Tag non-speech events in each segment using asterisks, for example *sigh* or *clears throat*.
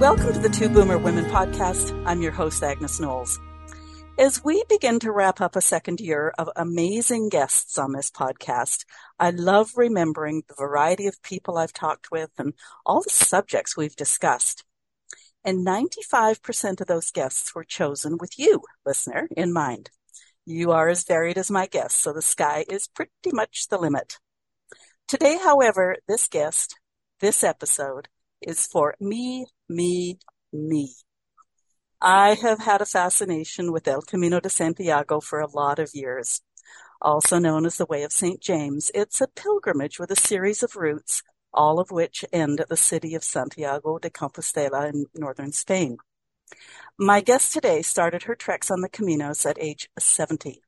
Welcome to the Two Boomer Women podcast. I'm your host, Agnes Knowles. As we begin to wrap up a second year of amazing guests on this podcast, I love remembering the variety of people I've talked with and all the subjects we've discussed. And 95% of those guests were chosen with you, listener, in mind. You are as varied as my guests, so the sky is pretty much the limit. Today, however, this guest, this episode, is for me, me, me. I have had a fascination with El Camino de Santiago for a lot of years. Also known as the Way of St. James, it's a pilgrimage with a series of routes, all of which end at the city of Santiago de Compostela in northern Spain. My guest today started her treks on the Caminos at age 70.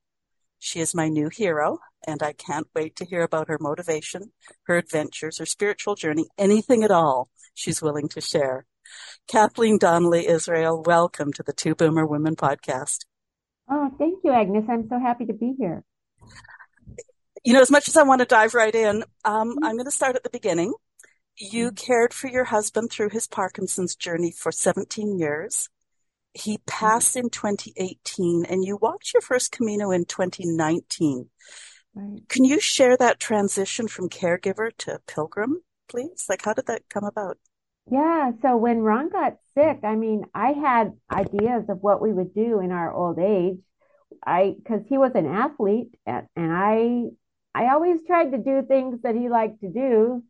She is my new hero, and I can't wait to hear about her motivation, her adventures, her spiritual journey, anything at all she's willing to share. Kathleen Donnelly Israel, welcome to the Two Boomer Women podcast. Oh, thank you, Agnes. I'm so happy to be here. You know, as much as I want to dive right in, um, I'm going to start at the beginning. You mm-hmm. cared for your husband through his Parkinson's journey for 17 years. He mm-hmm. passed in 2018 and you walked your first Camino in 2019. Right. Can you share that transition from caregiver to pilgrim, please? Like, how did that come about? Yeah. So when Ron got sick, I mean, I had ideas of what we would do in our old age. I, cause he was an athlete and, I, I always tried to do things that he liked to do.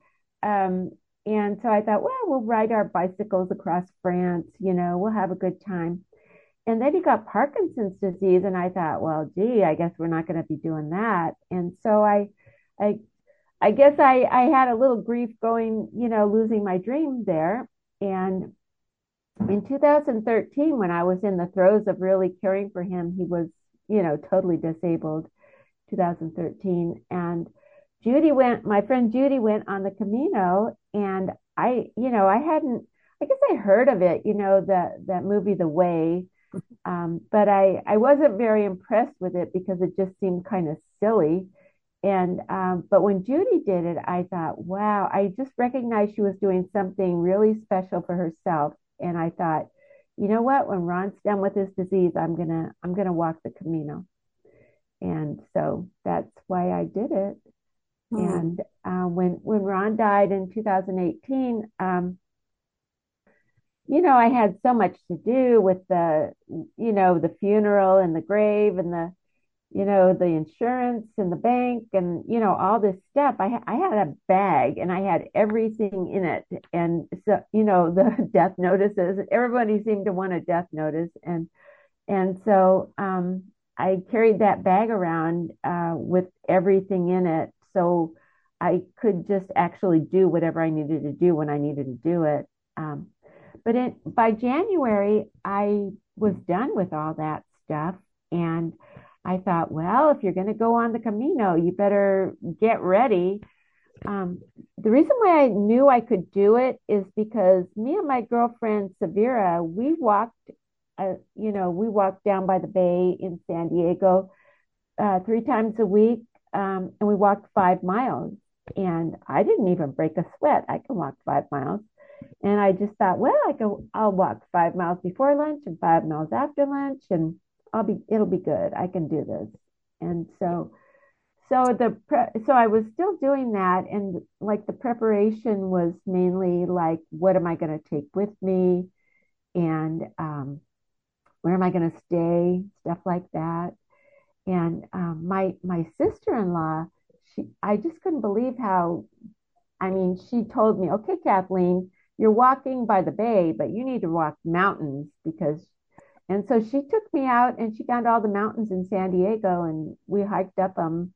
Um, and so I thought, well, we'll ride our bicycles across France, you know, we'll have a good time. And then he got Parkinson's disease, and I thought, well, gee, I guess we're not going to be doing that. And so I, I I guess I, I had a little grief going, you know, losing my dream there. And in 2013, when I was in the throes of really caring for him, he was, you know, totally disabled. 2013. And Judy went, my friend Judy went on the Camino, and I, you know, I hadn't, I guess I heard of it, you know, that that movie, The Way, um, but I I wasn't very impressed with it because it just seemed kind of silly. And um, but when Judy did it, I thought, wow, I just recognized she was doing something really special for herself. And I thought, you know what? When Ron's done with his disease, I'm gonna I'm gonna walk the Camino. And so that's why I did it. Mm. And uh, when when Ron died in 2018, um, you know, I had so much to do with the, you know, the funeral and the grave and the you know, the insurance and the bank and, you know, all this stuff. I, I had a bag and I had everything in it. And so, you know, the *laughs* death notices, everybody seemed to want a death notice. And, and so, um, I carried that bag around, uh, with everything in it. So I could just actually do whatever I needed to do when I needed to do it. Um, but by January, I was done with all that stuff. And I thought, well, if you're going to go on the Camino, you better get ready. Um, the reason why I knew I could do it is because me and my girlfriend Severa, we walked, uh, you know, we walked down by the bay in San Diego uh, three times a week, um, and we walked five miles. And I didn't even break a sweat. I can walk five miles. And I just thought, well, I go, I'll walk five miles before lunch and five miles after lunch, and I'll be, it'll be good. I can do this. And so, so the, pre- so I was still doing that. And like the preparation was mainly like, what am I going to take with me? And, um, where am I going to stay, stuff like that. And um, my my sister in law, she I just couldn't believe how. I mean, she told me, "Okay, Kathleen, you're walking by the bay, but you need to walk mountains because." And so she took me out, and she found all the mountains in San Diego, and we hiked up them.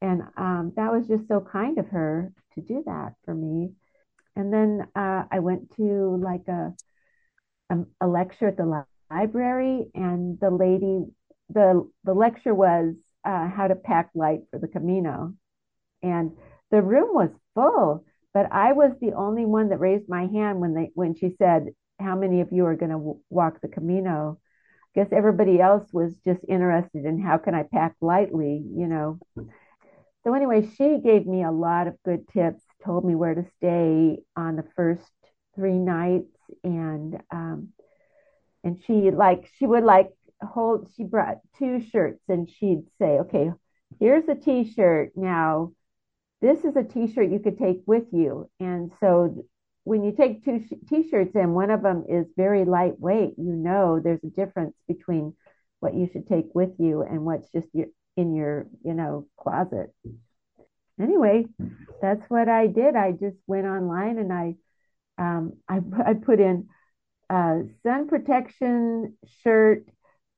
And um, that was just so kind of her to do that for me. And then uh, I went to like a, a, a lecture at the library, and the lady, the the lecture was uh, how to pack light for the Camino, and the room was full, but I was the only one that raised my hand when they when she said, "How many of you are going to w- walk the Camino?" Guess everybody else was just interested in how can I pack lightly, you know. So anyway, she gave me a lot of good tips, told me where to stay on the first three nights, and um, and she like she would like hold. She brought two shirts, and she'd say, "Okay, here's a T-shirt. Now, this is a T-shirt you could take with you." And so when you take two t-shirts and one of them is very lightweight, you know there's a difference between what you should take with you and what's just your, in your, you know, closet. Anyway, that's what I did. I just went online and I, um, I, I put in uh, sun protection shirt,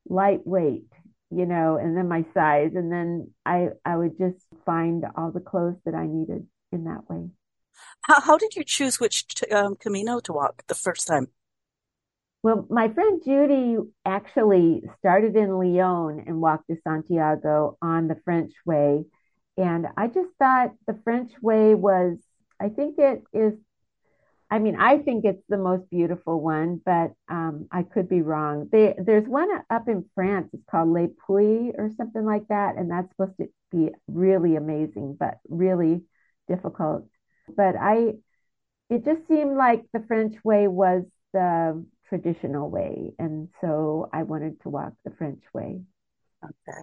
lightweight, you know, and then my size, and then I, I would just find all the clothes that I needed in that way. How, how did you choose which um, Camino to walk the first time? Well, my friend Judy actually started in Lyon and walked to Santiago on the French way. And I just thought the French way was, I think it is, I mean, I think it's the most beautiful one, but um, I could be wrong. They, there's one up in France, it's called Les Puys or something like that. And that's supposed to be really amazing, but really difficult. But I, it just seemed like the French way was the traditional way. And so I wanted to walk the French way. Okay.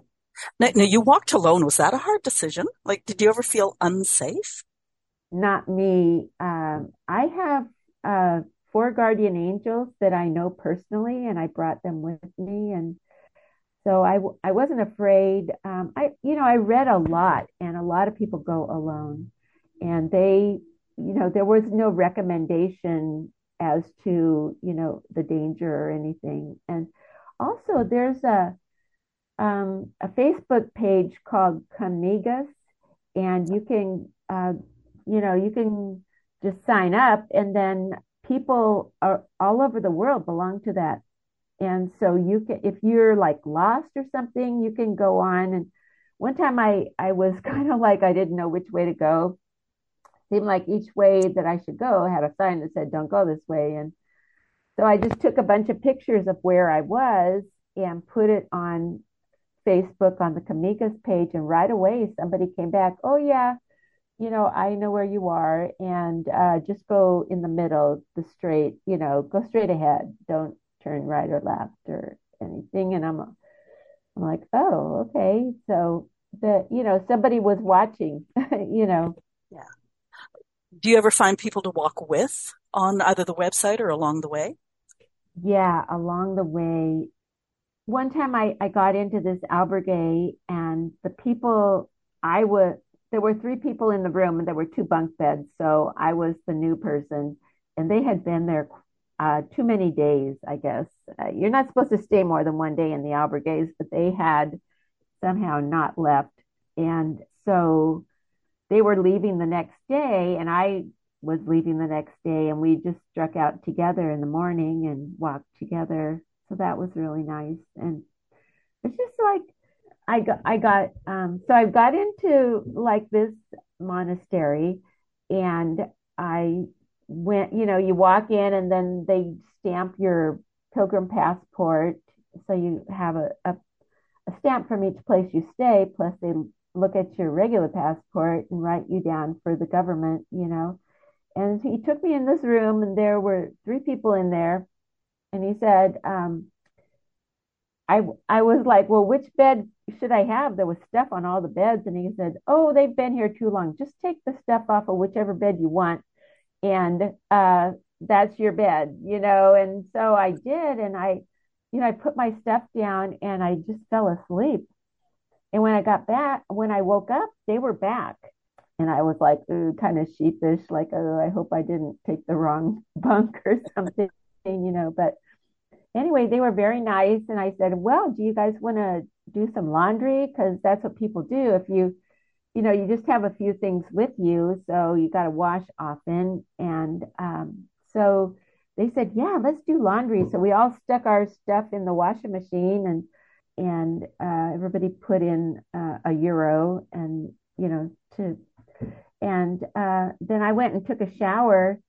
Now, now, you walked alone. Was that a hard decision? Like, did you ever feel unsafe? Not me. Um, I have uh, four guardian angels that I know personally, and I brought them with me. And so I, I wasn't afraid. Um, I, you know, I read a lot, and a lot of people go alone and they, you know, there was no recommendation as to, you know, the danger or anything. And also there's a, um, a Facebook page called Camigas, and you can, uh, you know, you can just sign up, and then people are all over the world belong to that. And so you can, if you're like lost or something, you can go on. And one time I, I was *laughs* kind of like I didn't know which way to go, seemed like each way that I should go had a sign that said, don't go this way. And so I just took a bunch of pictures of where I was and put it on Facebook on the Camigas page. And right away, somebody came back, oh, yeah, you know, I know where you are. And uh, just go in the middle, the straight, you know, go straight ahead. Don't turn right or left or anything. And I'm, I'm like, oh, okay. So the, you know, somebody was watching, *laughs* you know. Yeah do you ever find people to walk with on either the website or along the way? Yeah, along the way. One time I, I got into this albergue and the people I was, there were three people in the room and there were two bunk beds. So I was the new person and they had been there uh, too many days, I guess. Uh, you're not supposed to stay more than one day in the albergues, but they had somehow not left. And so they were leaving the next day and I was leaving the next day and we just struck out together in the morning and walked together. So that was really nice. And it's just like I got I got um so I got into like this monastery and I went, you know, you walk in and then they stamp your pilgrim passport. So you have a, a, a stamp from each place you stay, plus they look at your regular passport and write you down for the government, you know. And he took me in this room, and there were three people in there. And he said, um, I, I was like, well, which bed should I have? There was stuff on all the beds. And he said, oh, they've been here too long. Just take the stuff off of whichever bed you want. And uh, that's your bed, you know. And so I did. And I, you know, I put my stuff down and I just fell asleep. And when I got back, when I woke up, they were back. And I was like, ooh, kind of sheepish, like, oh, I hope I didn't take the wrong *laughs* bunk or *laughs* something, you know. But anyway, they were very nice. And I said, well, do you guys want to do some laundry? Because that's what people do. If you, you know, you just have a few things with you. So you got to wash often. And um, so they said, yeah, let's do laundry. So we all stuck our stuff in the washing machine and, and uh, everybody put in uh, a euro and, you know, to, and uh, then I went and took a shower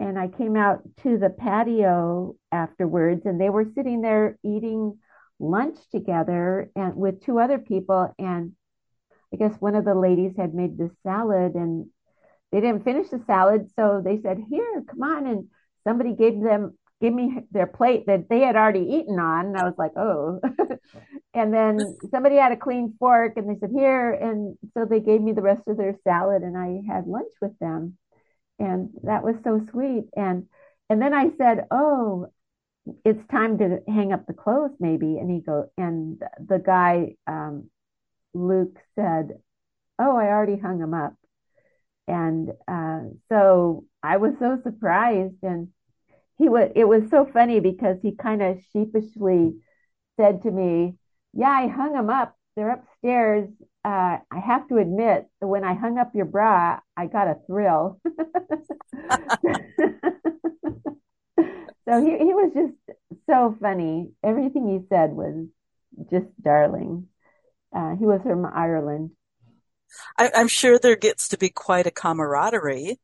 and I came out to the patio afterwards, and they were sitting there eating lunch together and with two other people. And I guess one of the ladies had made this salad, and they didn't finish the salad, so they said, "Here, come on!" And somebody gave them gave me their plate that they had already eaten on, and I was like, "Oh." *laughs* and then somebody had a clean fork, and they said, "Here," and so they gave me the rest of their salad, and I had lunch with them. And that was so sweet. And and then i said oh it's time to hang up the clothes maybe. And he go and the guy um, luke said oh i already hung them up. And uh, so i was so surprised. And he was it was so funny because he kind of sheepishly said to me yeah i hung them up they're upstairs uh, I have to admit, when I hung up your bra, I got a thrill. so he, he was just so funny. Everything he said was just darling. Uh, he was from Ireland. I, am sure there gets to be quite a camaraderie.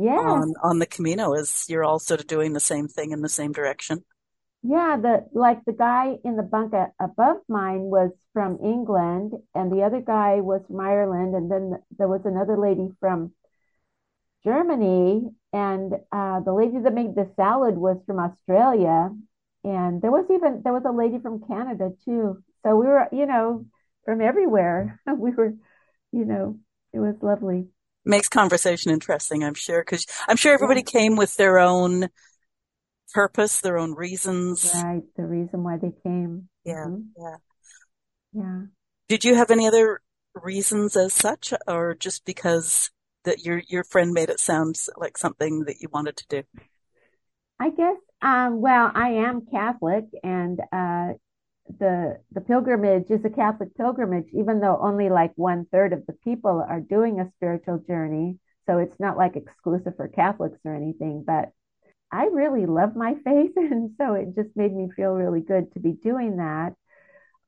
Yes. On, on the Camino is you're all sort of doing the same thing in the same direction. Yeah, the like the guy in the bunk above mine was from England, and the other guy was from Ireland, and then there was another lady from Germany, and uh, the lady that made the salad was from Australia, and there was even there was a lady from Canada too. So we were, you know, from everywhere. *laughs* we were, you know, it was lovely. Makes conversation interesting, I'm sure, because I'm sure everybody yeah. came with their own purpose, their own reasons. Right, the reason why they came. Yeah, mm-hmm. yeah. Yeah. Did you have any other reasons as such or just because that your your friend made it sound like something that you wanted to do? I guess um, well, I am Catholic and uh, the the pilgrimage is a Catholic pilgrimage, even though only like one third of the people are doing a spiritual journey. So it's not like exclusive for Catholics or anything, but I really love my *laughs* faith. And so it just made me feel really good to be doing that.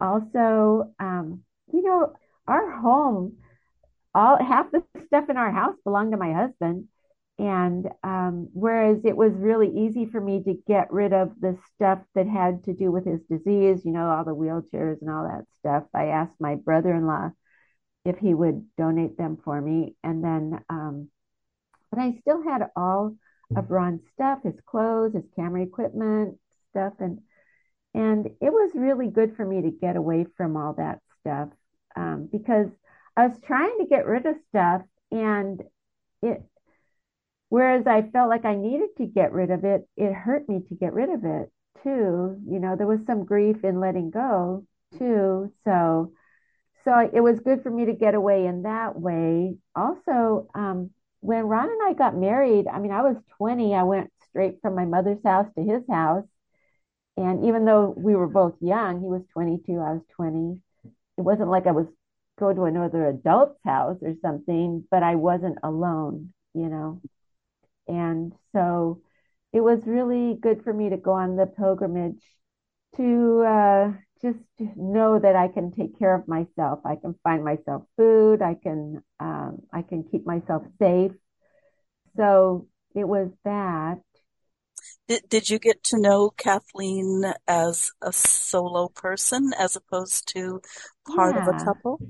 Also, um, you know, our home, all half the stuff in our house belonged to my husband. And um, whereas it was really easy for me to get rid of the stuff that had to do with his disease, you know, all the wheelchairs and all that stuff, I asked my brother in law if he would donate them for me. And then, um, but I still had all of Ron's stuff, his clothes, his camera equipment, stuff, and and it was really good for me to get away from all that stuff um, because I was trying to get rid of stuff, and it. Whereas I felt like I needed to get rid of it, it hurt me to get rid of it too. You know, there was some grief in letting go too. So, so it was good for me to get away in that way. Also, um, when Ron and I got married, I mean, I was 20. I went straight from my mother's house to his house. And even though we were both young, he was 22, I was 20. It wasn't like I was going to another adult's house or something, but I wasn't alone, you know. And so it was really good for me to go on the pilgrimage to uh, just know that I can take care of myself. I can find myself food. I can um, I can keep myself safe. So it was that. Did Did you get to know Kathleen as a solo person as opposed to part yeah. of a couple?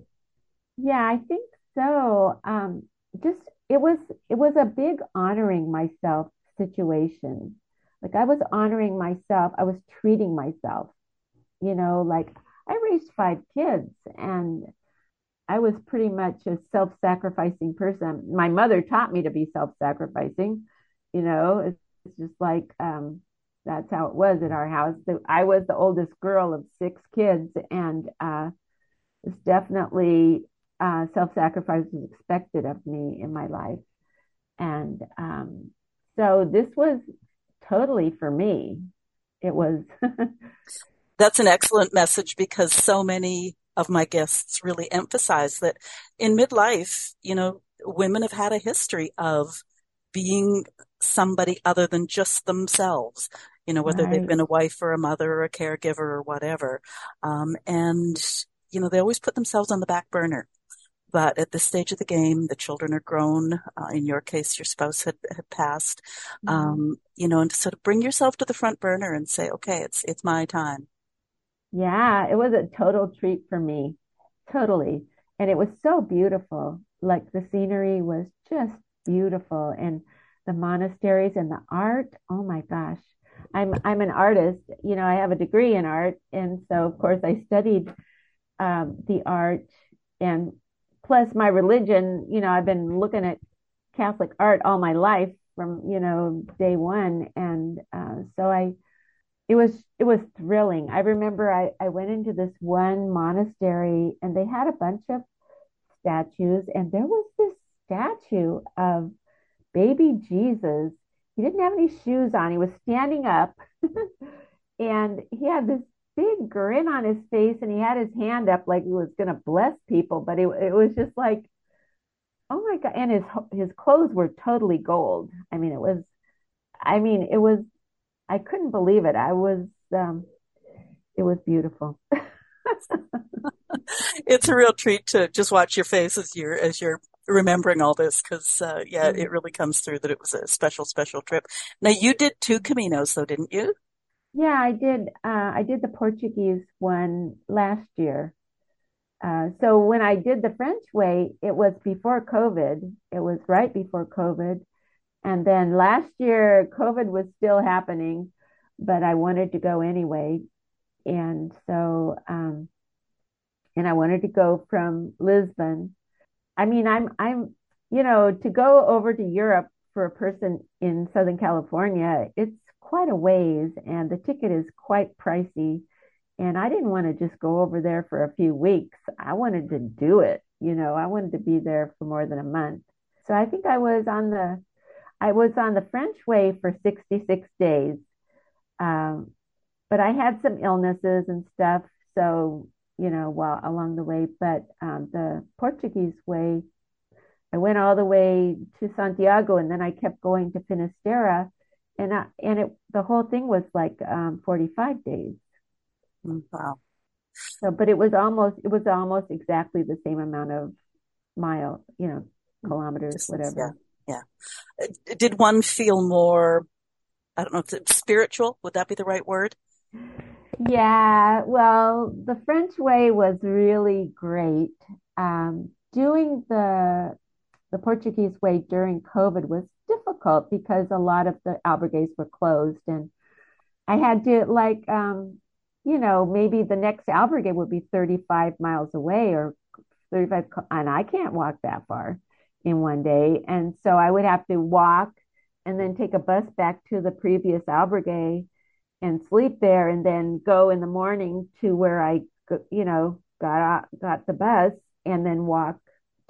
Yeah, I think so. Um, just it was it was a big honoring myself situation. Like I was honoring myself. I was treating myself you know, like I raised five kids and I was pretty much a self sacrificing person. My mother taught me to be self sacrificing, you know, it's, it's just like, um, that's how it was at our house. I was the oldest girl of six kids, and uh, it's definitely uh, self-sacrifice was expected of me in my life, and um, so this was totally for me. It was. *laughs* that's an excellent message because so many of my guests really emphasize that in midlife, you know, women have had a history of being somebody other than just themselves, you know, whether right. they've been a wife or a mother or a caregiver or whatever. Um, and, you know, they always put themselves on the back burner. But at this stage of the game, the children are grown. Uh, in your case, your spouse had, had passed. Mm-hmm. Um, you know, and to sort of bring yourself to the front burner and say, okay, it's, it's my time. Yeah, it was a total treat for me. Totally. And it was so beautiful. Like the scenery was just beautiful and the monasteries and the art. Oh my gosh. I'm I'm an artist. You know, I have a degree in art and so of course I studied um, the art and plus my religion, you know, I've been looking at Catholic art all my life from, you know, day one and uh, so I it was it was thrilling. I remember I, I went into this one monastery and they had a bunch of statues and there was this statue of baby Jesus. He didn't have any shoes on. He was standing up *laughs* and he had this big grin on his face and he had his hand up like he was going to bless people, but it, it was just like, oh my God. And his, his clothes were totally gold. I mean, it was, I mean, it was I couldn't believe it. I was, um, it was beautiful. *laughs* it's a real treat to just watch your face as you're as you're remembering all this because uh, yeah, mm-hmm. it really comes through that it was a special special trip. Now you did two Caminos though, didn't you? Yeah, I did. Uh, I did the Portuguese one last year. Uh, so when I did the French way, it was before COVID. It was right before COVID, and then last year, COVID was still happening, but I wanted to go anyway. And so, um, and I wanted to go from Lisbon. I mean, I'm, I'm, you know, to go over to Europe for a person in Southern California, it's quite a ways and the ticket is quite pricey. And I didn't want to just go over there for a few weeks. I wanted to do it. You know, I wanted to be there for more than a month. So I think I was on the I was on the French way for 66 days. Um, but I had some illnesses and stuff. So, you know, well, along the way, but um, the Portuguese way, I went all the way to Santiago and then I kept going to Finisterre. And, I, and it, the whole thing was like um, 45 days. Wow. So, but it was almost, it was almost exactly the same amount of mile, you know, kilometers, whatever. Yeah yeah. Did one feel more, I don't know if it's spiritual? Would that be the right word? Yeah, well, the French way was really great. Um, doing the the Portuguese way during COVID was difficult because a lot of the albergues were closed, and I had to like, um, you know, maybe the next albergue would be 35 miles away or 35, and I can't walk that far in one day. And so I would have to walk and then take a bus back to the previous albergue and sleep there and then go in the morning to where I, you know, got got the bus and then walk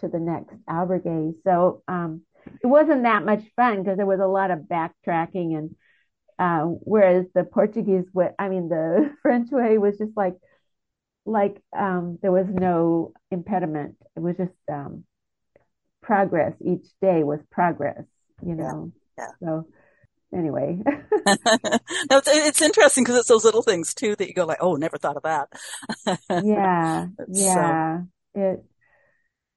to the next albergue. So um, it wasn't that much fun because there was a lot of backtracking and uh, whereas the Portuguese way, I mean the *laughs* French way was just like like um, there was no impediment. It was just um, progress each day was progress, you know. Yeah. yeah. So anyway. *laughs* no, it's, interesting because it's those little things too that you go like, oh, never thought of that. yeah. *laughs* yeah. So. It,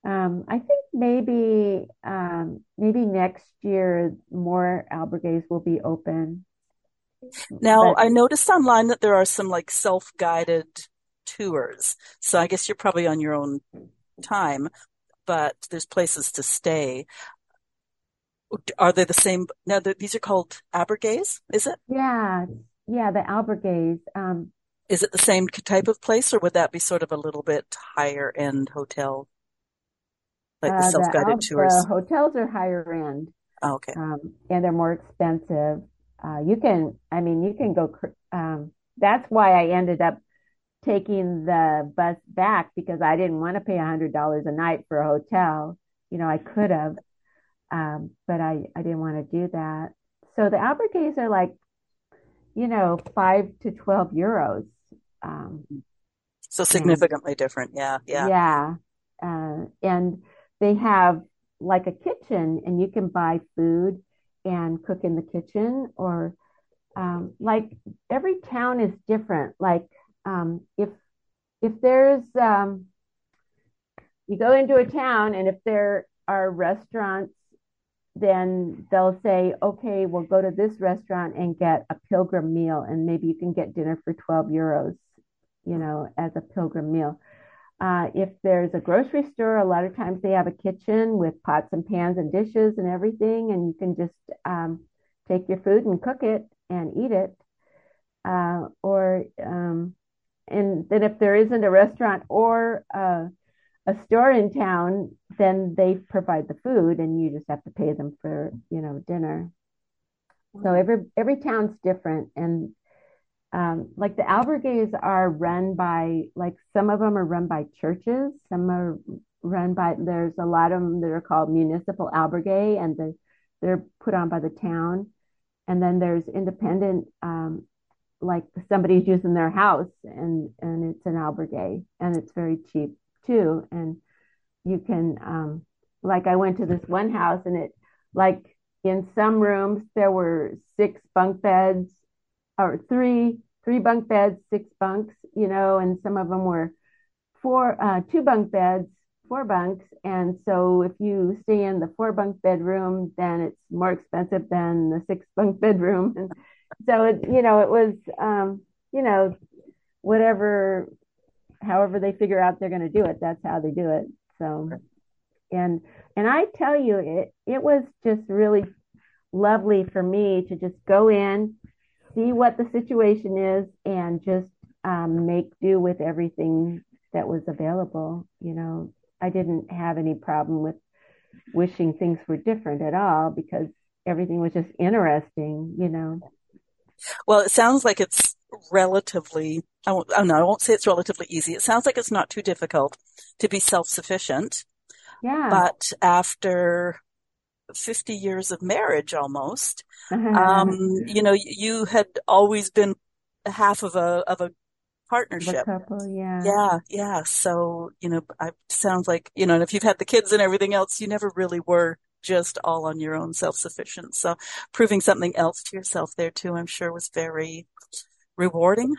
um, I think maybe, um, maybe next year more albergues will be open. Now, but, I noticed online that there are some like self-guided tours. So I guess you're probably on your own time but there's places to stay. Are they the same? Now, these are called albergues, is it? Yeah, yeah, the albergues. Um, is it the same type of place, or would that be sort of a little bit higher end hotel, like the uh, self guided tours? The hotels are higher end. Oh, okay. Um, and they're more expensive. uh, you can, I mean, you can go. Um, that's why I ended up taking the bus back because I didn't want to pay a hundred dollars a night for a hotel. You know, I could have, um, but I I didn't want to do that. So the albergues are like, you know, five to twelve euros. Um, so significantly and, different, yeah, yeah, yeah, uh, and they have like a kitchen, and you can buy food and cook in the kitchen, or um, like every town is different. Like um, if if there's um, you go into a town and if there are restaurants then they'll say okay we'll go to this restaurant and get a pilgrim meal and maybe you can get dinner for 12 euros you know as a pilgrim meal uh, if there's a grocery store a lot of times they have a kitchen with pots and pans and dishes and everything and you can just um, take your food and cook it and eat it uh, or um, and then if there isn't a restaurant or a, a store in town, then they provide the food, and you just have to pay them for you know dinner. So every every town's different, and um, like the albergues are run by like some of them are run by churches, some are run by there's a lot of them that are called municipal albergue, and the, they're put on by the town, and then there's independent um, like somebody's using their house and and it's an albergue and it's very cheap too. And you can um like I went to this one house and it like in some rooms there were six bunk beds or three three bunk beds six bunks you know and some of them were four uh two bunk beds four bunks and so if you stay in the four bunk bedroom then it's more expensive than the six *laughs* bunk bedroom and so it, you know, it was, um, you know, whatever, however they figure out they're going to do it, that's how they do it. So, and, and I tell you, it, it was just really lovely for me to just go in, see what the situation is and just um, make do with everything that was available. You know, I didn't have any problem with wishing things were different at all because everything was just interesting, you know. Well, it sounds like it's relatively, I won't, oh no, I won't say it's relatively easy. It sounds like it's not too difficult to be self-sufficient. Yeah. But after 50 years of marriage almost, um, *laughs* you know, you had always been half of a, of a partnership. couple, yeah. Yeah, yeah. So, you know, it sounds like, you know, and if you've had the kids and everything else, you never really were just all on your own self-sufficient. So proving something else to yourself there too, I'm sure was very rewarding.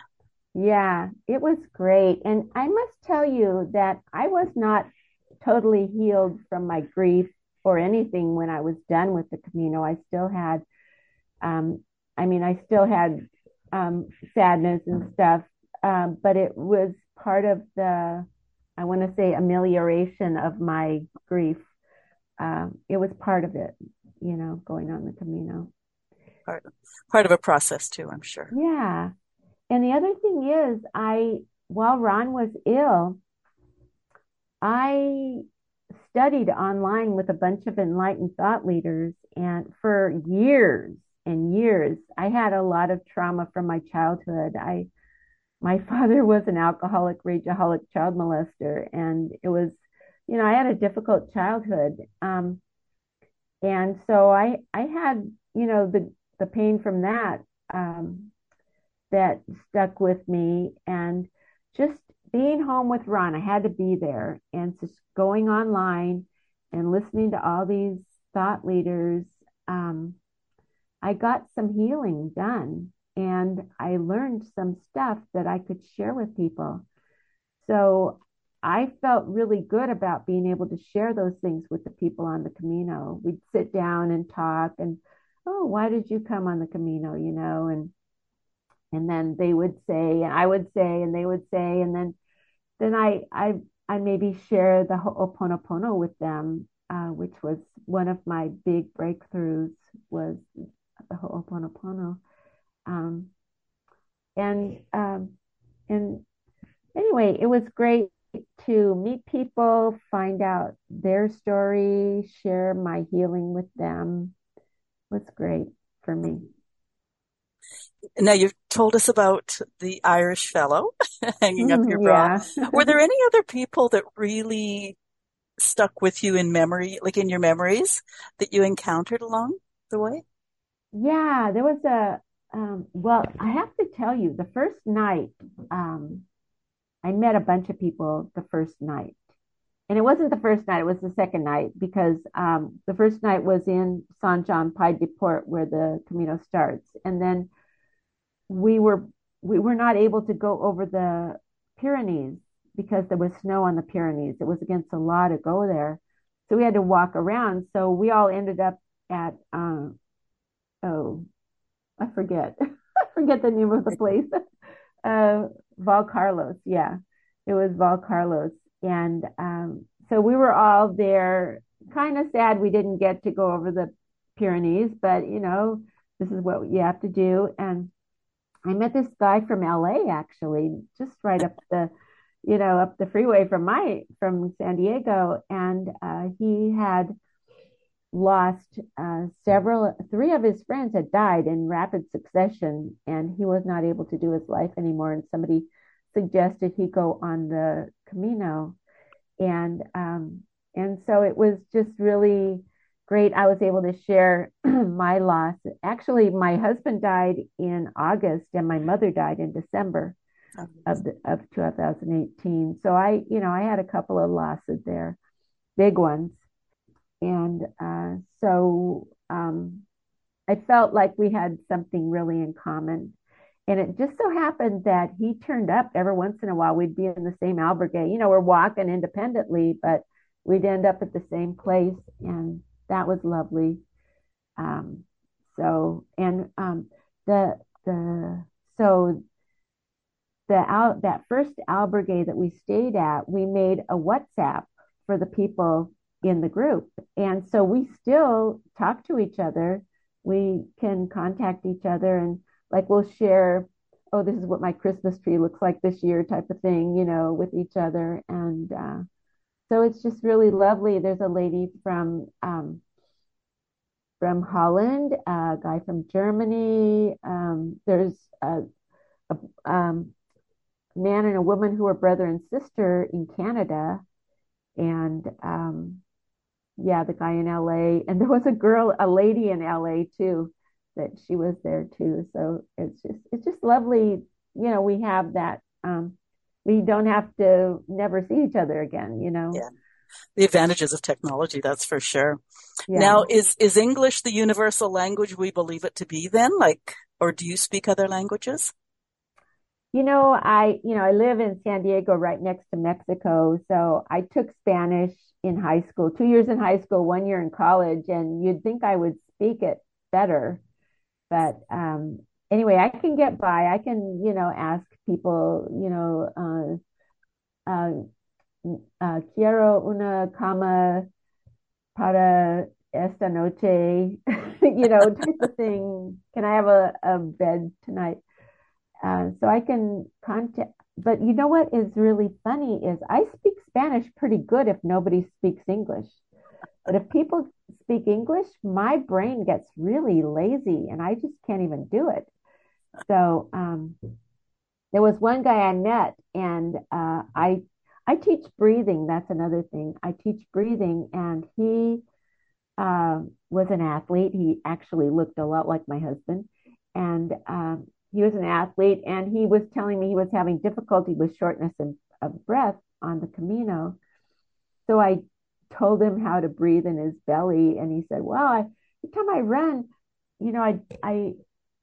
Yeah, it was great. And I must tell you that I was not totally healed from my grief or anything when I was done with the Camino. I still had, um, I mean, I still had um, sadness and stuff, um, but it was part of the, I want to say, amelioration of my grief um, it was part of it, you know, going on the Camino. Part, part of a process too, I'm sure. Yeah. And the other thing is, I, while Ron was ill, I studied online with a bunch of enlightened thought leaders. And for years and years, I had a lot of trauma from my childhood. I, my *laughs* father was an alcoholic, rageaholic child molester, and it was you know, I had a difficult childhood. Um, and so I, I had, you know, the, the pain from that, um, that stuck with me and just being home with Ron, I had to be there and just going online and listening to all these thought leaders. Um, I got some healing done and I learned some stuff that I could share with people. So I felt really good about being able to share those things with the people on the Camino. We'd sit down and talk and, oh, why did you come on the Camino? You know, and and then they would say, and I would say, and they would say, and then then I I I maybe share the Ho'oponopono with them, uh, which was one of my big breakthroughs was the Ho'oponopono. Um, and um, and anyway, it was great to meet people, find out their story, share my healing with them was great for me. Now you've told us about the Irish fellow *laughs* hanging up your bra. Yeah. Were there *laughs* any other people that really stuck with you in memory, like in your memories that you encountered along the way? Yeah, there was a, um, well, I have to tell you, the first night, um, I met a bunch of people the first night. And it wasn't the first night, it was the second night because um, the first night was in San Jean Pied de Port where the Camino starts. And then we were we were not able to go over the Pyrenees because there was snow on the Pyrenees. It was against the law to go there. So we had to walk around. So we all ended up at um, oh, I forget. *laughs* I forget the name of the place. *laughs* uh, Valcarlos, yeah. It was Valcarlos. And um, so we were all there, kind of sad we didn't get to go over the Pyrenees, but you know, this is what you have to do. And I met this guy from LA actually, just right up the, you know, up the freeway from my from San Diego, and uh, he had lost uh, several, three of his friends had died in rapid succession, and he was not able to do his life anymore. And somebody suggested he go on the Camino, and um, and so it was just really great. I was able to share *clears throat* my loss. Actually, my husband died in August, and my mother died in December of the, of 2018. So I, you know, I had a couple of losses there, big ones, and uh, so um, I felt like we had something really in common. And it just so happened that he turned up every once in a while. We'd be in the same albergue. You know, we're walking independently, but we'd end up at the same place. And that was lovely. Um, so and um, the the so the out that first albergue that we stayed at, we made a WhatsApp for the people in the group, and so we still talk to each other. We can contact each other and like we'll share oh this is what my christmas tree looks like this year type of thing you know with each other and uh, so it's just really lovely. There's a lady from um, from Holland, a guy from Germany. Um, there's a, a um, man and a woman who are brother and sister in Canada, and um, yeah, the guy in LA. And *laughs* there was a girl, a lady in LA too, that she was there too. So it's just it's just lovely. You know, we have that um, we don't have to never see each other again, you know? Yeah. The advantages of technology, that's for sure. Yeah. Now, is, is English the universal language we believe it to be then? Like, or do you speak other languages? You know, I, you know, I live in San Diego right next to Mexico. So I took Spanish in high school, two years in high school, one year in college, and you'd think I would speak it better. But um, anyway, I can get by. I can, you know, ask people, you know, uh, uh, uh, quiero una cama para esta noche, *laughs* you know, type of thing. Can I have a, a bed tonight? Uh, so I can contact, but you know what is really funny is I speak Spanish pretty good if nobody speaks English. But if people speak English, my brain gets really lazy and I just can't even do it. So um, there was one guy I met, and uh, I I teach breathing. That's another thing. I teach breathing, and he uh, was an athlete. He actually looked a lot like my husband, and um, he was an athlete. And he was telling me he was having difficulty with shortness of, of breath on the Camino. So I told him how to breathe in his belly, and he said, "Well, I, every time I run, you know, I I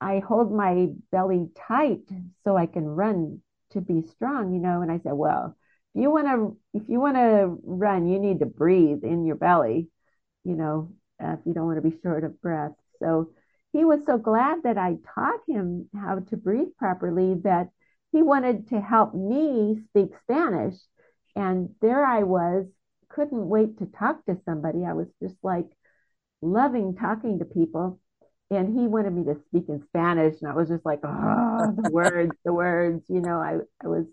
I hold my belly tight so I can run to be strong, you know. And I said, well, if you want to, if you want to run, you need to breathe in your belly, you know, uh, if you don't want to be short of breath. So he was so glad that I taught him how to breathe properly that he wanted to help me speak Spanish. And there I was, couldn't wait to talk to somebody. I was just like loving talking to people and he wanted me to speak in Spanish, and I was just like, oh, the *laughs* words, the words, you know. I, I was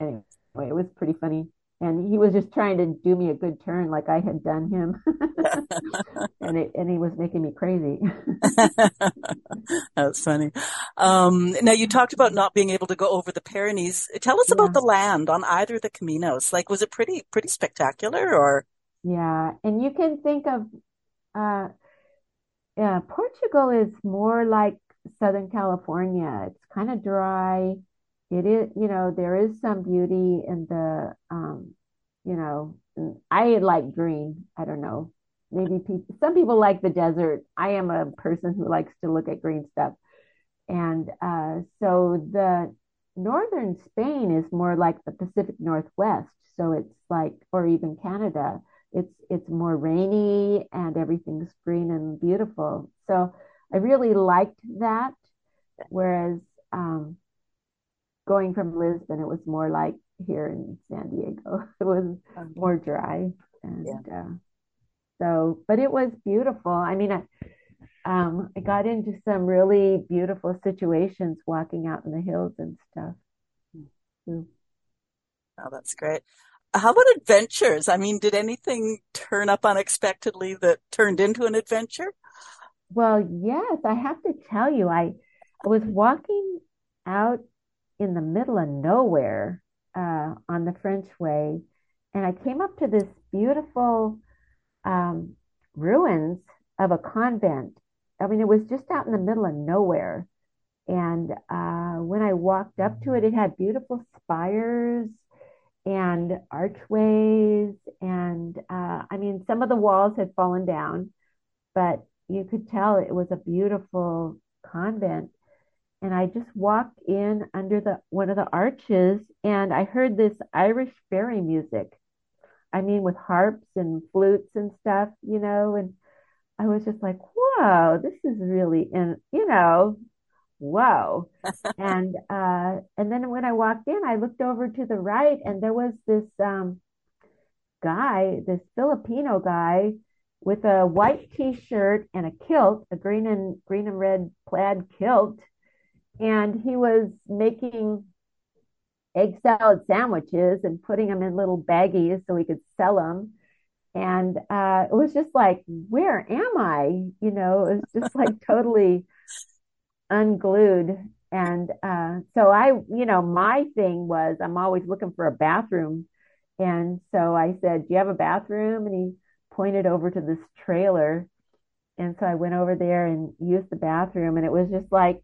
anyway. It was pretty funny, and he was just trying to do me a good turn, like I had done him. *laughs* and it, and he was making me crazy. *laughs* That's funny. Um, now you talked about not being able to go over the Pyrenees. Tell us Yeah. about the land on either of the Caminos. Like, was it pretty, pretty spectacular or? Yeah, and you can think of uh yeah, Portugal is more like Southern California. It's kind of dry. It is, you know, there is some beauty in the um, you know, I like green. I don't know. Maybe people, some people like the desert. I am a person who likes to look at green stuff. And uh, so the northern Spain is more like the Pacific Northwest. So it's like, or even Canada, it's it's more rainy and everything's green and beautiful. So I really liked that. Whereas um, going from Lisbon, it was more like here in San Diego. *laughs* It was more dry and Yeah. uh, so, but it was beautiful. I mean, I, um, I got into some really beautiful situations walking out in the hills and stuff. Mm. Oh, that's great. How about adventures? I mean, did anything turn up unexpectedly that turned into an adventure? Well, yes, I have to tell you, I, I was walking out in the middle of nowhere uh, on the French Way, and I came up to this beautiful um, ruins of a convent. I mean, it was just out in the middle of nowhere. And uh, when I walked up to it, it had beautiful spires and archways. And uh, I mean, some of the walls had fallen down, but you could tell it was a beautiful convent. And I just walked in under the one of the arches, and I heard this Irish fairy music. I mean, with harps and flutes and stuff, you know, and I was just like, whoa, this is really, and you know, whoa. *laughs* And uh, and then when I walked in, I looked over to the right, and there was this um, guy, this Filipino guy, with a white T-shirt and a kilt, a green and green and red plaid kilt, and he was making egg salad sandwiches and putting them in little baggies so he could sell them. And uh, it was just like, where am I? You know, it was just like *laughs* totally unglued. And uh, so I, you know, my thing was I'm always looking for a bathroom. And so I said, Do you have a bathroom? And he pointed over to this trailer. And so I went over there and used the bathroom. And it was just like,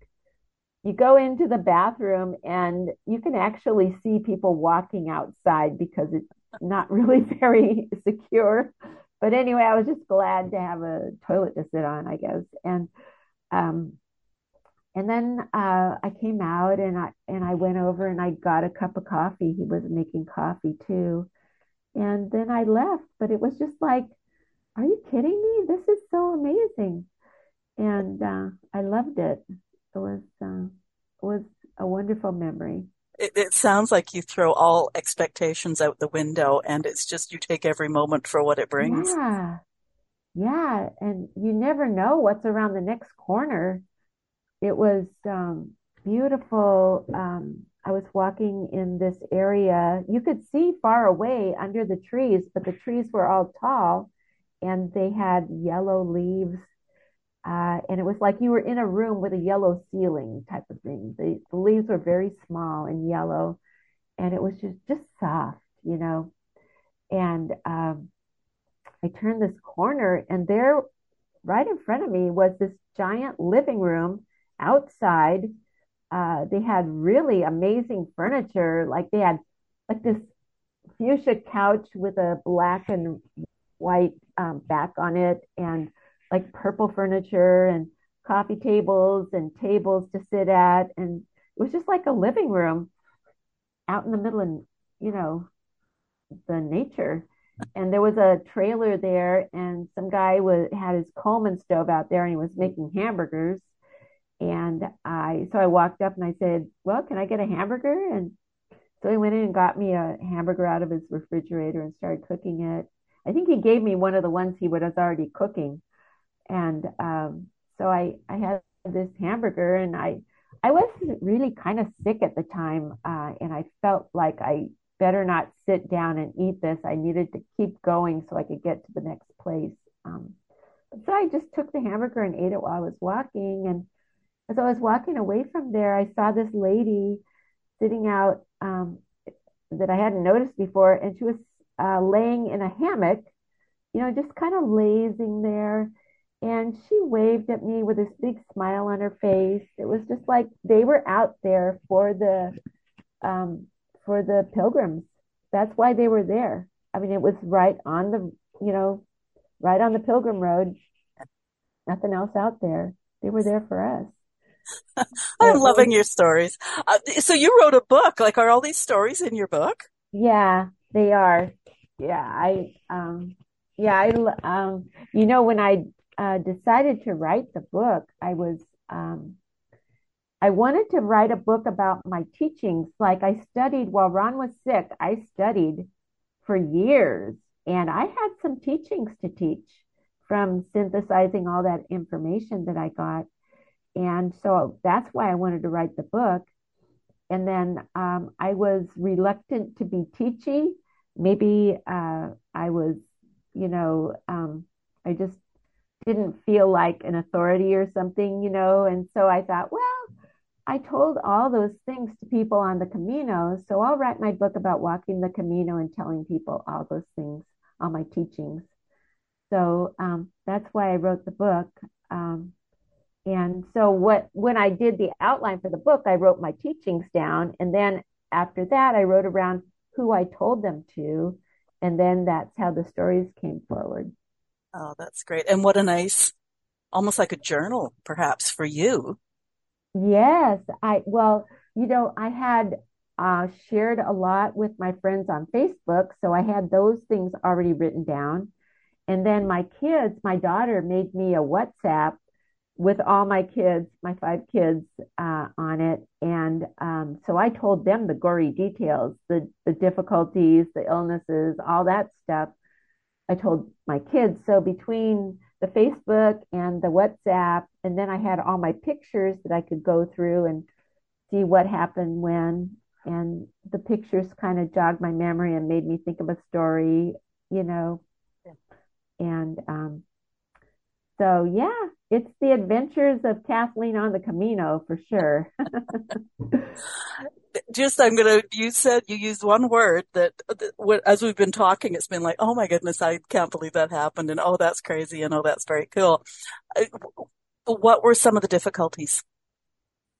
you go into the bathroom and you can actually see people walking outside because it's not *laughs* really very secure. But anyway, I was just glad to have a toilet to sit on, I guess. And um, and then uh, I came out and I and I went over and I got a cup of coffee. He was making coffee too. And then I left, but it was just like, are you kidding me? This is so amazing. And uh, I loved it. It was uh, it was a wonderful memory. It, it sounds like you throw all expectations out the window and it's just you take every moment for what it brings. Yeah, yeah, and you never know what's around the next corner. It was um, beautiful. Um, I was walking in this area. You could see far away under the trees, but the trees were all tall and they had yellow leaves. Uh, and it was like you were in a room with a yellow ceiling type of thing. The, the leaves were very small and yellow, and it was just just soft, you know. And um, I turned this corner, and there, right in front of me, was this giant living room outside. Uh, they had really amazing furniture. Like they had like this fuchsia couch with a black and white um, back on it, and like purple furniture and coffee tables and tables to sit at, and it was just like a living room out in the middle of you know the nature. And there was a trailer there, and some guy was had his Coleman stove out there, and he was making hamburgers. And I, so I walked up and I said, "Well, can I get a hamburger?" And so he went in and got me a hamburger out of his refrigerator and started cooking it. I think he gave me one of the ones he was already cooking, and um, so I I had this hamburger, and I I was really kind of sick at the time, uh, and I felt like I better not sit down and eat this. I needed to keep going so I could get to the next place. Um, so I just took the hamburger and ate it while I was walking. And as I was walking away from there, I saw this lady sitting out um, that I hadn't noticed before, and she was uh, laying in a hammock, you know, just kind of lazing there. And she waved at me with this big smile on her face. It was just like they were out there for the um, for the pilgrims. That's why they were there. I mean, it was right on the, you know, right on the pilgrim road. Nothing else out there. They were there for us. *laughs* I'm loving your stories. Uh, so you wrote a book. Like, are all these stories in your book? Yeah, they are. Yeah, I, um, yeah, I, um, you know, when I uh, decided to write the book, I was, um, I wanted to write a book about my teachings. Like I studied while Ron was sick, I studied for years and I had some teachings to teach from synthesizing all that information that I got. And so that's why I wanted to write the book. And then um, I was reluctant to be teachy. Maybe uh, I was, you know, um, I just didn't feel like an authority or something, you know. And so I thought, well, I told all those things to people on the Camino. So I'll write my book about walking the Camino and telling people all those things, all my teachings. So um, that's why I wrote the book. Um, and so what when I did the outline for the book, I wrote my teachings down, and then after that, I wrote around who I told them to, and then that's how the stories came forward. Oh, that's great! And what a nice, almost like a journal, perhaps for you. Yes, I well, you know, I had uh, shared a lot with my friends on Facebook, so I had those things already written down. And then my kids, my daughter made me a WhatsApp with all my kids, my five kids, uh, on it. And um, so I told them the gory details, the the difficulties, the illnesses, all that stuff. I told my kids. So between the Facebook and the WhatsApp. And then I had all my pictures that I could go through and see what happened when. And the pictures kind of jogged my memory and made me think of a story, you know. And um, so, yeah, it's the adventures of Kathleen on the Camino for sure. *laughs* just I'm gonna. You said you used one word that, that, as we've been talking, it's been like, oh my goodness, I can't believe that happened, and oh that's crazy, and oh that's very cool. Uh, what were some of the difficulties?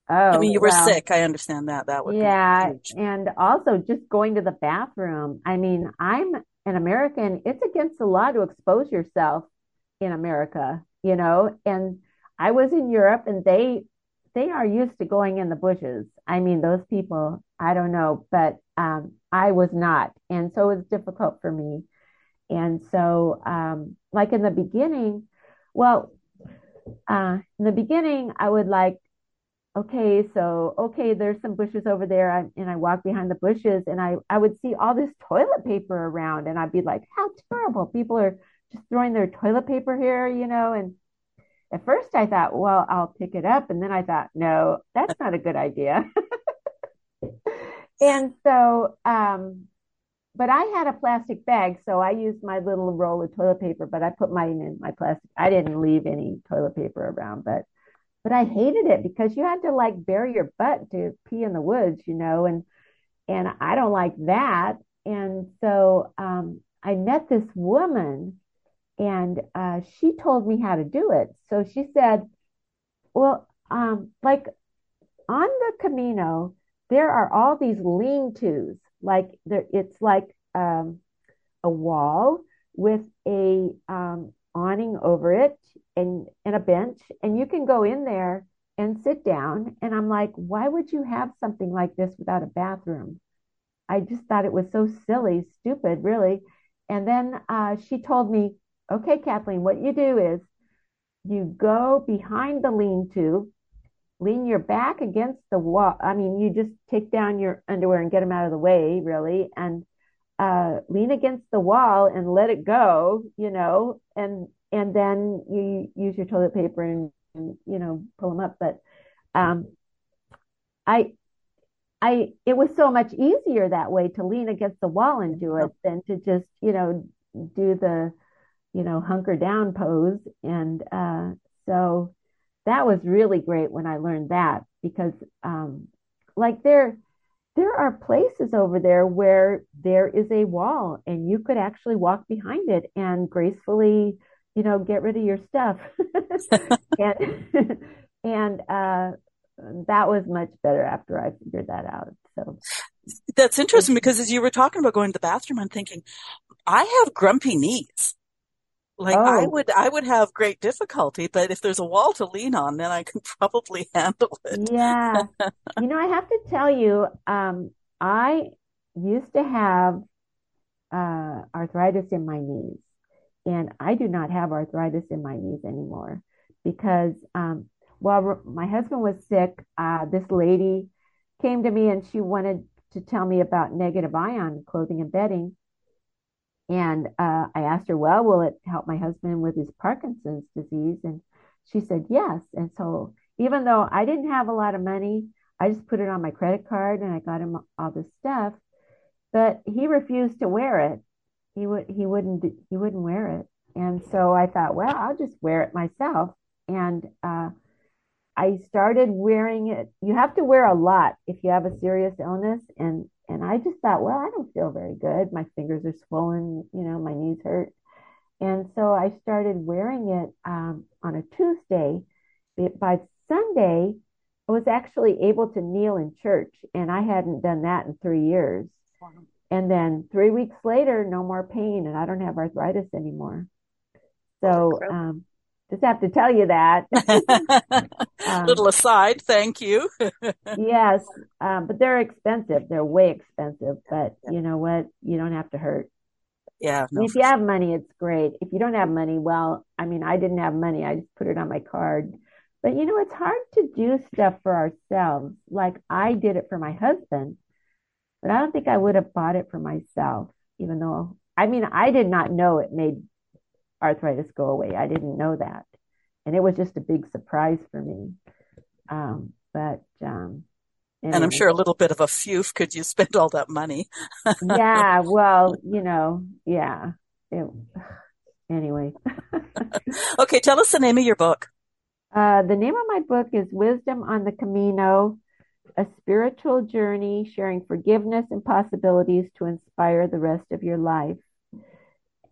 Oh, I mean, you were well, sick. I understand that. That would yeah, and also just going to the bathroom. I mean, I'm an American. It's against the law to expose yourself in America, you know. And I was in Europe, and they they are used to going in the bushes. I mean, those people, I don't know, but um, I was not. And so it was difficult for me. And so, um, like in the beginning, well, uh, in the beginning, I would like, okay, so, okay, there's some bushes over there. and I walk behind the bushes and I, I would see all this toilet paper around and I'd be like, how terrible. People are just throwing their toilet paper here, you know, and at first I thought, well, I'll pick it up. And then I thought, no, that's not a good idea. *laughs* and so, um, but I had a plastic bag, so I used my little roll of toilet paper, but I put mine in my plastic. I didn't leave any toilet paper around, but but I hated it because you had to like bury your butt to pee in the woods, you know, and and I don't like that. And so um, I met this woman and uh, she told me how to do it. So she said, "Well, um, like on the Camino, there are all these lean-tos. Like there, it's like um, a wall with a um, awning over it and and a bench, and you can go in there and sit down. And I'm like, why would you have something like this without a bathroom? I just thought it was so silly, stupid, really. And then uh, she told me, okay, Kathleen, what you do is you go behind the lean to, lean your back against the wall. I mean, you just take down your underwear and get them out of the way, really, and uh, lean against the wall and let it go, you know, and and then you use your toilet paper and, and you know pull them up. But um, I I it was so much easier that way to lean against the wall and do it than to just you know do the you know, hunker down pose. And uh, so that was really great when I learned that because, um, like, there, there are places over there where there is a wall and you could actually walk behind it and gracefully, you know, get rid of your stuff. *laughs* and and uh, that was much better after I figured that out. So that's interesting because as you were talking about going to the bathroom, I'm thinking, I have grumpy knees. Like oh. I would, I would have great difficulty, but if there's a wall to lean on, then I can *laughs* probably handle it. Yeah. *laughs* you know, I have to tell you, um, I used to have, uh, arthritis in my knees and I do not have arthritis in my knees anymore because, um, while my husband was sick, uh, this lady came to me and she wanted to tell me about negative ion clothing and bedding. And uh, I asked her, well, will it help my husband with his Parkinson's disease? And she said, yes. And so even though I didn't have a lot of money, I just put it on my credit card and I got him all this stuff. But he refused to wear it. He would he wouldn't he wouldn't wear it. And so I thought, well, I'll just wear it myself. And uh, I started wearing it. You have to wear a lot if you have a serious illness. And, and I just thought, well, I don't feel very good. My fingers are swollen, you know, my knees hurt. And so I started wearing it um, on a Tuesday. By Sunday, I was actually able to kneel in church, and I hadn't done that in three years. Wow. And then three weeks later, no more pain, and I don't have arthritis anymore. So, um, just have to tell you that. *laughs* um, Little aside, thank you. *laughs* yes, um, but they're expensive. They're way expensive. But you know what? You don't have to hurt. Yeah. No, if you have money, it's great. If you don't have money, well, I mean, I didn't have money. I just put it on my card. But you know, it's hard to do stuff for ourselves. Like I did it for my husband, but I don't think I would have bought it for myself, even though, I mean, I did not know it made arthritis go away. I didn't know that. And it was just a big surprise for me. Um, but, um, anyway. and I'm sure a little bit of a few could you spend all that money? yeah. *laughs* Well, you know, yeah. It, anyway. *laughs* okay. Tell us the name of your book. Uh, the name of my book is Wisdom on the Camino, a spiritual journey sharing forgiveness and possibilities to inspire the rest of your life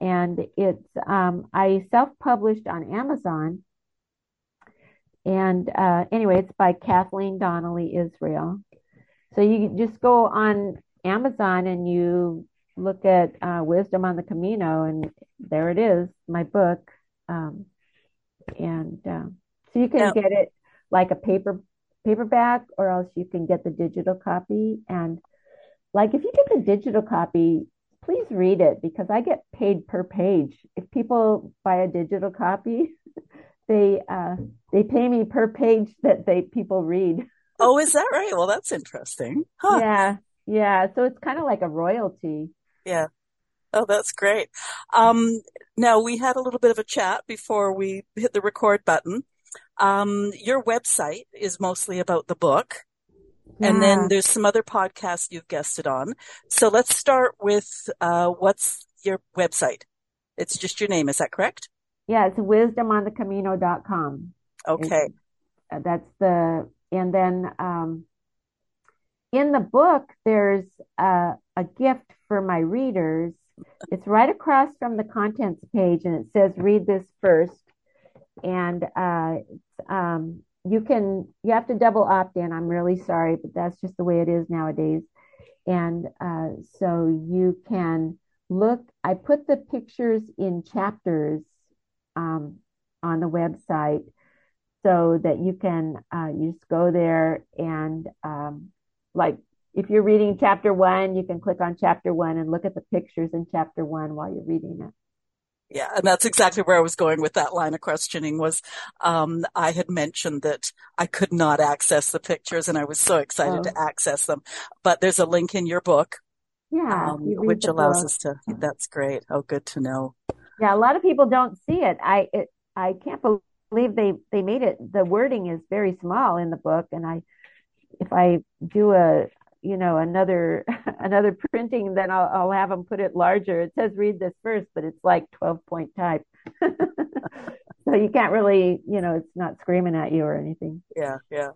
and it's um, I self-published on Amazon. And uh, anyway, it's by Kathleen Donnelly Israel. So you just go on Amazon and you look at uh, Wisdom on the Camino, and there it is, my book. Um, and uh, so you can get it like a paper paperback, or else you can get the digital copy. And like if you get the digital copy, please read it because I get paid per page. If people buy a digital copy, *laughs* they uh, they pay me per page that they people read. *laughs* Oh, is that right? Well, that's interesting. Huh. Yeah, yeah. So it's kind of like a royalty. Yeah. Oh, that's great. Um, now we had a little bit of a chat before we hit the record button. Um, your website is mostly about the book. Yeah. And then there's some other podcasts you've guested on. So let's start with uh, what's your website? It's just your name, is that correct? Yeah, it's wisdomonthecamino.com. Okay. Uh, that's the, and then um, in the book, there's a, a gift for my readers. It's right across from the contents page and it says, read this first. And uh, it's um, you can you have to double opt in. I'm really sorry, but that's just the way it is nowadays. And uh, so you can look. I put the pictures in chapters um, on the website so that you can uh, you just go there and um, like if you're reading chapter one, you can click on chapter one and look at the pictures in chapter one while you're reading it. Yeah, and that's exactly where I was going with that line of questioning was um, I had mentioned that I could not access the pictures and I was so excited oh. to access them. But there's a link in your book. Yeah. Um, which allows book. us to that's great. Oh good to know. Yeah, a lot of people don't see it. I it, I can't believe they they made it the wording is very small in the book and I if I do a you know, another another printing, then I'll, I'll have them put it larger. It says read this first, but it's like 12 point type. *laughs* so you can't really, you know, it's not screaming at you or anything. Yeah, yeah.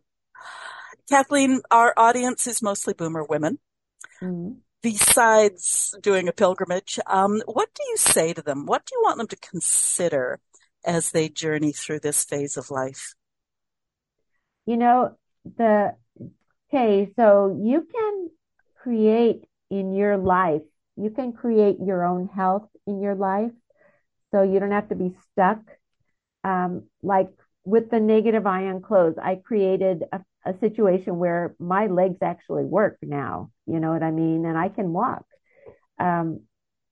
Kathleen, our audience is mostly boomer women. Mm-hmm. Besides doing a pilgrimage, um, what do you say to them? What do you want them to consider as they journey through this phase of life? You know, the, okay, so you can create in your life, you can create your own health in your life. So you don't have to be stuck. Um, like with the negative ion clothes, I created a, a situation where my legs actually work now. You know what I mean? And I can walk. Um,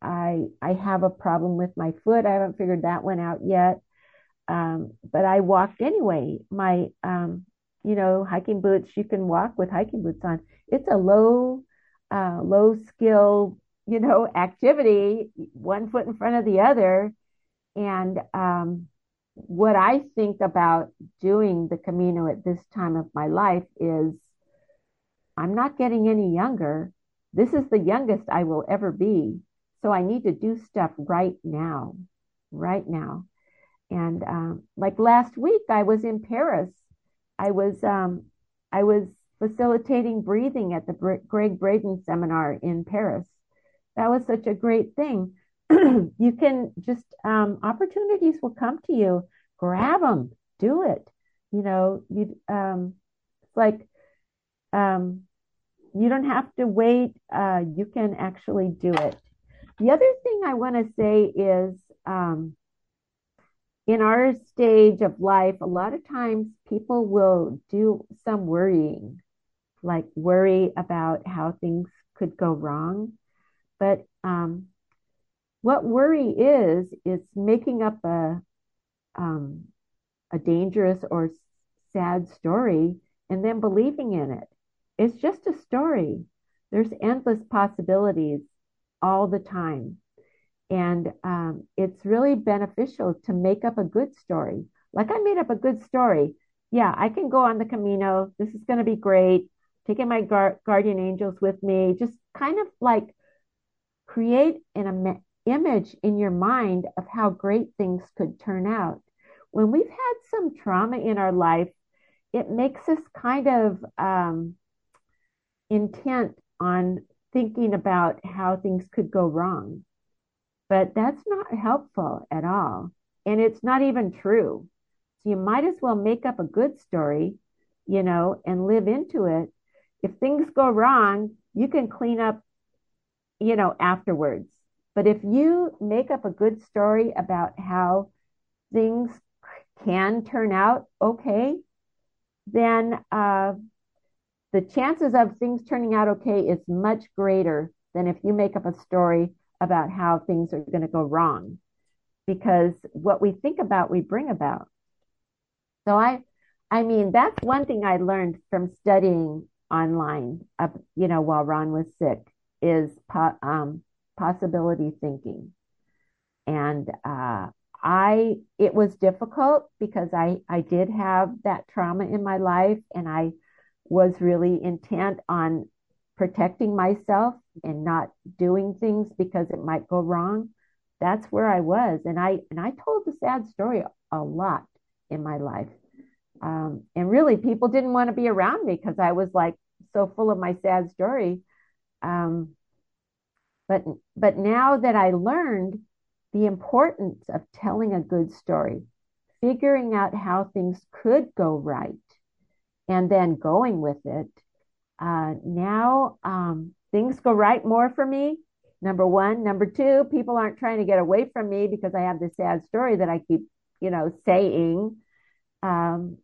I I have a problem with my foot. I haven't figured that one out yet. Um, but I walked anyway. My um, you know hiking boots. You can walk with hiking boots on. It's a low uh, low skill you know *laughs* activity, one foot in front of the other, and um, what I think about doing the Camino at this time of my life is I'm not getting any younger. This is the youngest I will ever be. So I need to do stuff right now, right now. And um, like last week, I was in Paris. I was um, I was facilitating breathing at the Gregg Braden seminar in Paris. That was such a great thing. *clears throat* you can just um, opportunities will come to you. Grab them, do it. You know, you um, it's like um, you don't have to wait. Uh, you can actually do it. The other thing I want to say is um, in our stage of life, a lot of times people will do some worrying, like worry about how things could go wrong. But um, what worry is, is making up a um, a dangerous or sad story and then believing in it. It's just a story. There's endless possibilities all the time. And um, it's really beneficial to make up a good story. Like I made up a good story. Yeah, I can go on the Camino. This is going to be great. Taking my gar- guardian angels with me. Just kind of like create an Im- image in your mind of how great things could turn out. When we've had some trauma in our life, it makes us kind of um, intent on thinking about how things could go wrong. But that's not helpful at all. And it's not even true. So you might as well make up a good story, you know, and live into it. If things go wrong, you can clean up you know, afterwards. But if you make up a good story about how things can turn out okay, then uh, the chances of things turning out okay is much greater than if you make up a story about how things are going to go wrong. Because what we think about, we bring about. So I, I mean, that's one thing I learned from studying online, uh, you know, while Ron was sick is po- um, possibility thinking. And uh, I, it was difficult because I, I did have that trauma in my life and I was really intent on protecting myself and not doing things because it might go wrong. That's where I was. And I, and I told the sad story a lot in my life. Um, and really people didn't want to be around me because I was like so full of my sad story um, but but now that I learned the importance of telling a good story, figuring out how things could go right, and then going with it, uh, now um, things go right more for me. Number one, number two, people aren't trying to get away from me because I have this sad story that I keep, you know, saying. Um,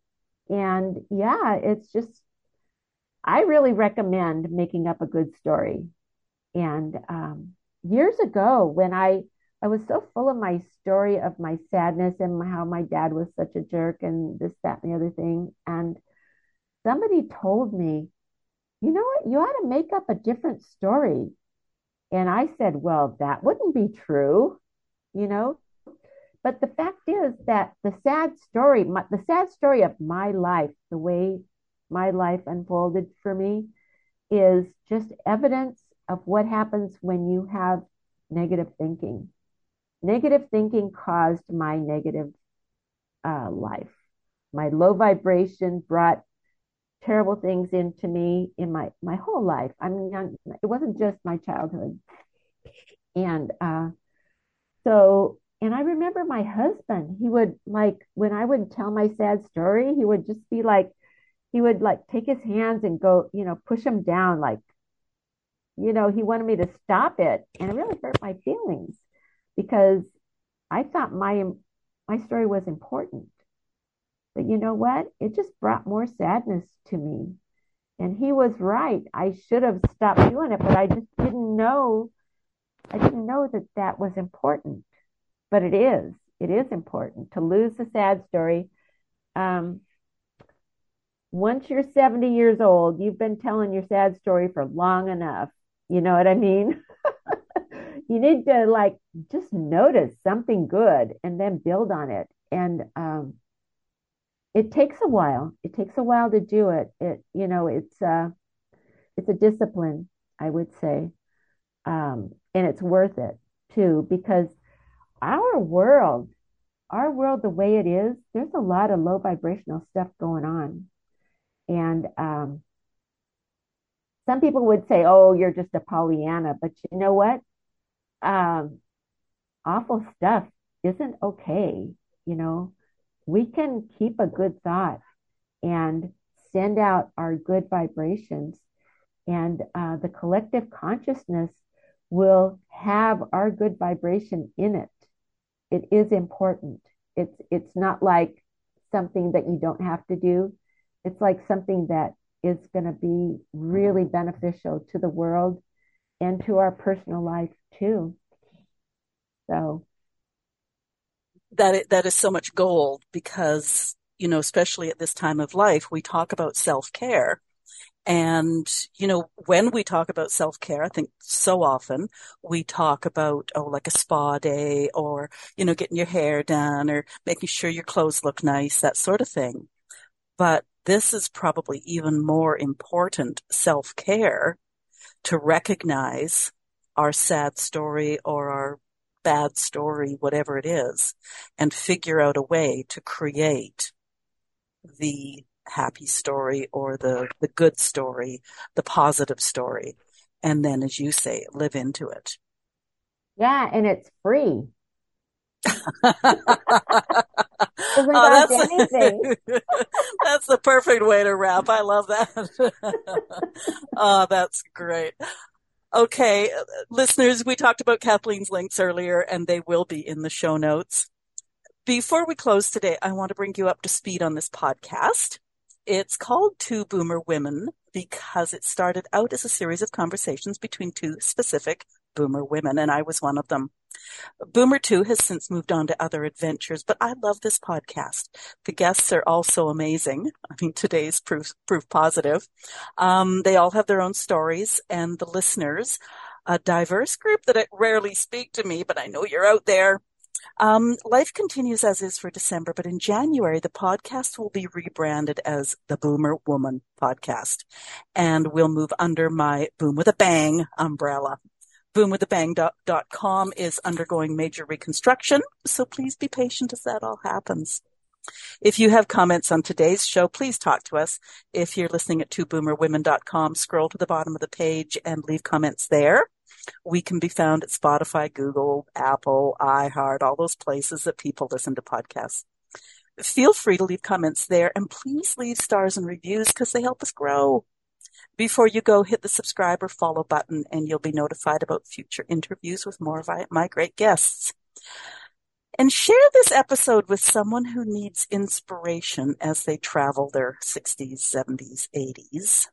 and yeah, it's just I really recommend making up a good story. And um, years ago, when I I was so full of my story of my sadness and how my dad was such a jerk and this, that, and the other thing, and somebody told me, you know what, you ought to make up a different story. And I said, well, that wouldn't be true, you know. But the fact is that the sad story, my, the sad story of my life, the way my life unfolded for me, is just evidence of what happens when you have negative thinking. Negative thinking caused my negative uh, life. My low vibration brought terrible things into me in my my whole life. I mean, it wasn't just my childhood, and uh, so and I remember my husband. He would like when I would tell my sad story, he would just be like, he would like take his hands and go, you know, push them down, like, you know, he wanted me to stop it, and it really hurt my feelings because I thought my my story was important. But you know what? It just brought more sadness to me. And he was right. I should have stopped doing it, but I just didn't know. I didn't know that that was important. But it is. It is important to lose the sad story. Um, once you're 70 years old, you've been telling your sad story for long enough. You know what I mean? *laughs* you need to like just notice something good and then build on it. And um, it takes a while. It takes a while to do it. It you know it's uh it's a discipline, I would say, um, and it's worth it too because our world, our world, the way it is, there's a lot of low vibrational stuff going on, and um, some people would say, "Oh, you're just a Pollyanna," but you know what? Um, awful stuff isn't okay. You know, we can keep a good thought and send out our good vibrations, and uh, the collective consciousness will have our good vibration in it. It is important. It's it's not like something that you don't have to do. It's like something that is going to be really beneficial to the world and to our personal life too. So that that is so much gold because you know especially at this time of life we talk about self-care and you know when we talk about self-care i think so often we talk about oh like a spa day or you know getting your hair done or making sure your clothes look nice that sort of thing. But this is probably even more important self-care to recognize our sad story or our bad story, whatever it is, and figure out a way to create the happy story or the, the good story, the positive story. And then, as you say, live into it. Yeah, and it's free. *laughs* oh, that's, *laughs* that's the perfect way to wrap. I love that. *laughs* oh, that's great. Okay, listeners, we talked about Kathleen's links earlier and they will be in the show notes. Before we close today, I want to bring you up to speed on this podcast. It's called Two Boomer Women because it started out as a series of conversations between two specific boomer women, and I was one of them. Boomer 2 has since moved on to other adventures, but I love this podcast. The guests are all so amazing. I mean, today's proof, proof positive. Um, they all have their own stories and the listeners, a diverse group that rarely speak to me, but I know you're out there. Um, life continues as is for December, but in January, the podcast will be rebranded as the Boomer Woman Podcast and we'll move under my Boom with a Bang umbrella boomwithabang.com is undergoing major reconstruction, so please be patient as that all happens. If you have comments on today's show, please talk to us. If you're listening at twoboomerwomen.com, scroll to the bottom of the page and leave comments there. We can be found at Spotify, Google, Apple, iHeart, all those places that people listen to podcasts. Feel free to leave comments there and please leave stars and reviews because they help us grow. Before you go, hit the subscribe or follow button and you'll be notified about future interviews with more of my great guests. And share this episode with someone who needs inspiration as they travel their 60s, 70s, 80s.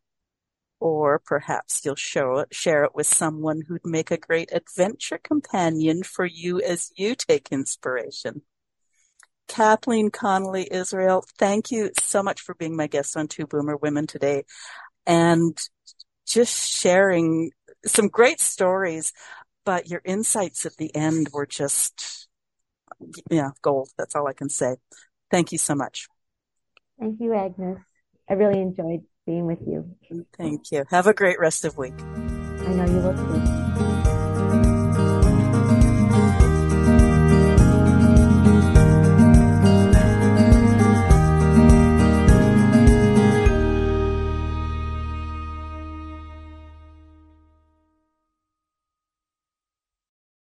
Or perhaps you'll show it, share it with someone who'd make a great adventure companion for you as you take inspiration. Kathleen Connolly Israel, thank you so much for being my guest on Two Boomer Women today and just sharing some great stories, but your insights at the end were just, yeah, gold. That's all I can say. Thank you so much. Thank you, Agnes. I really enjoyed being with you. Thank you. Have a great rest of week. I know you will too.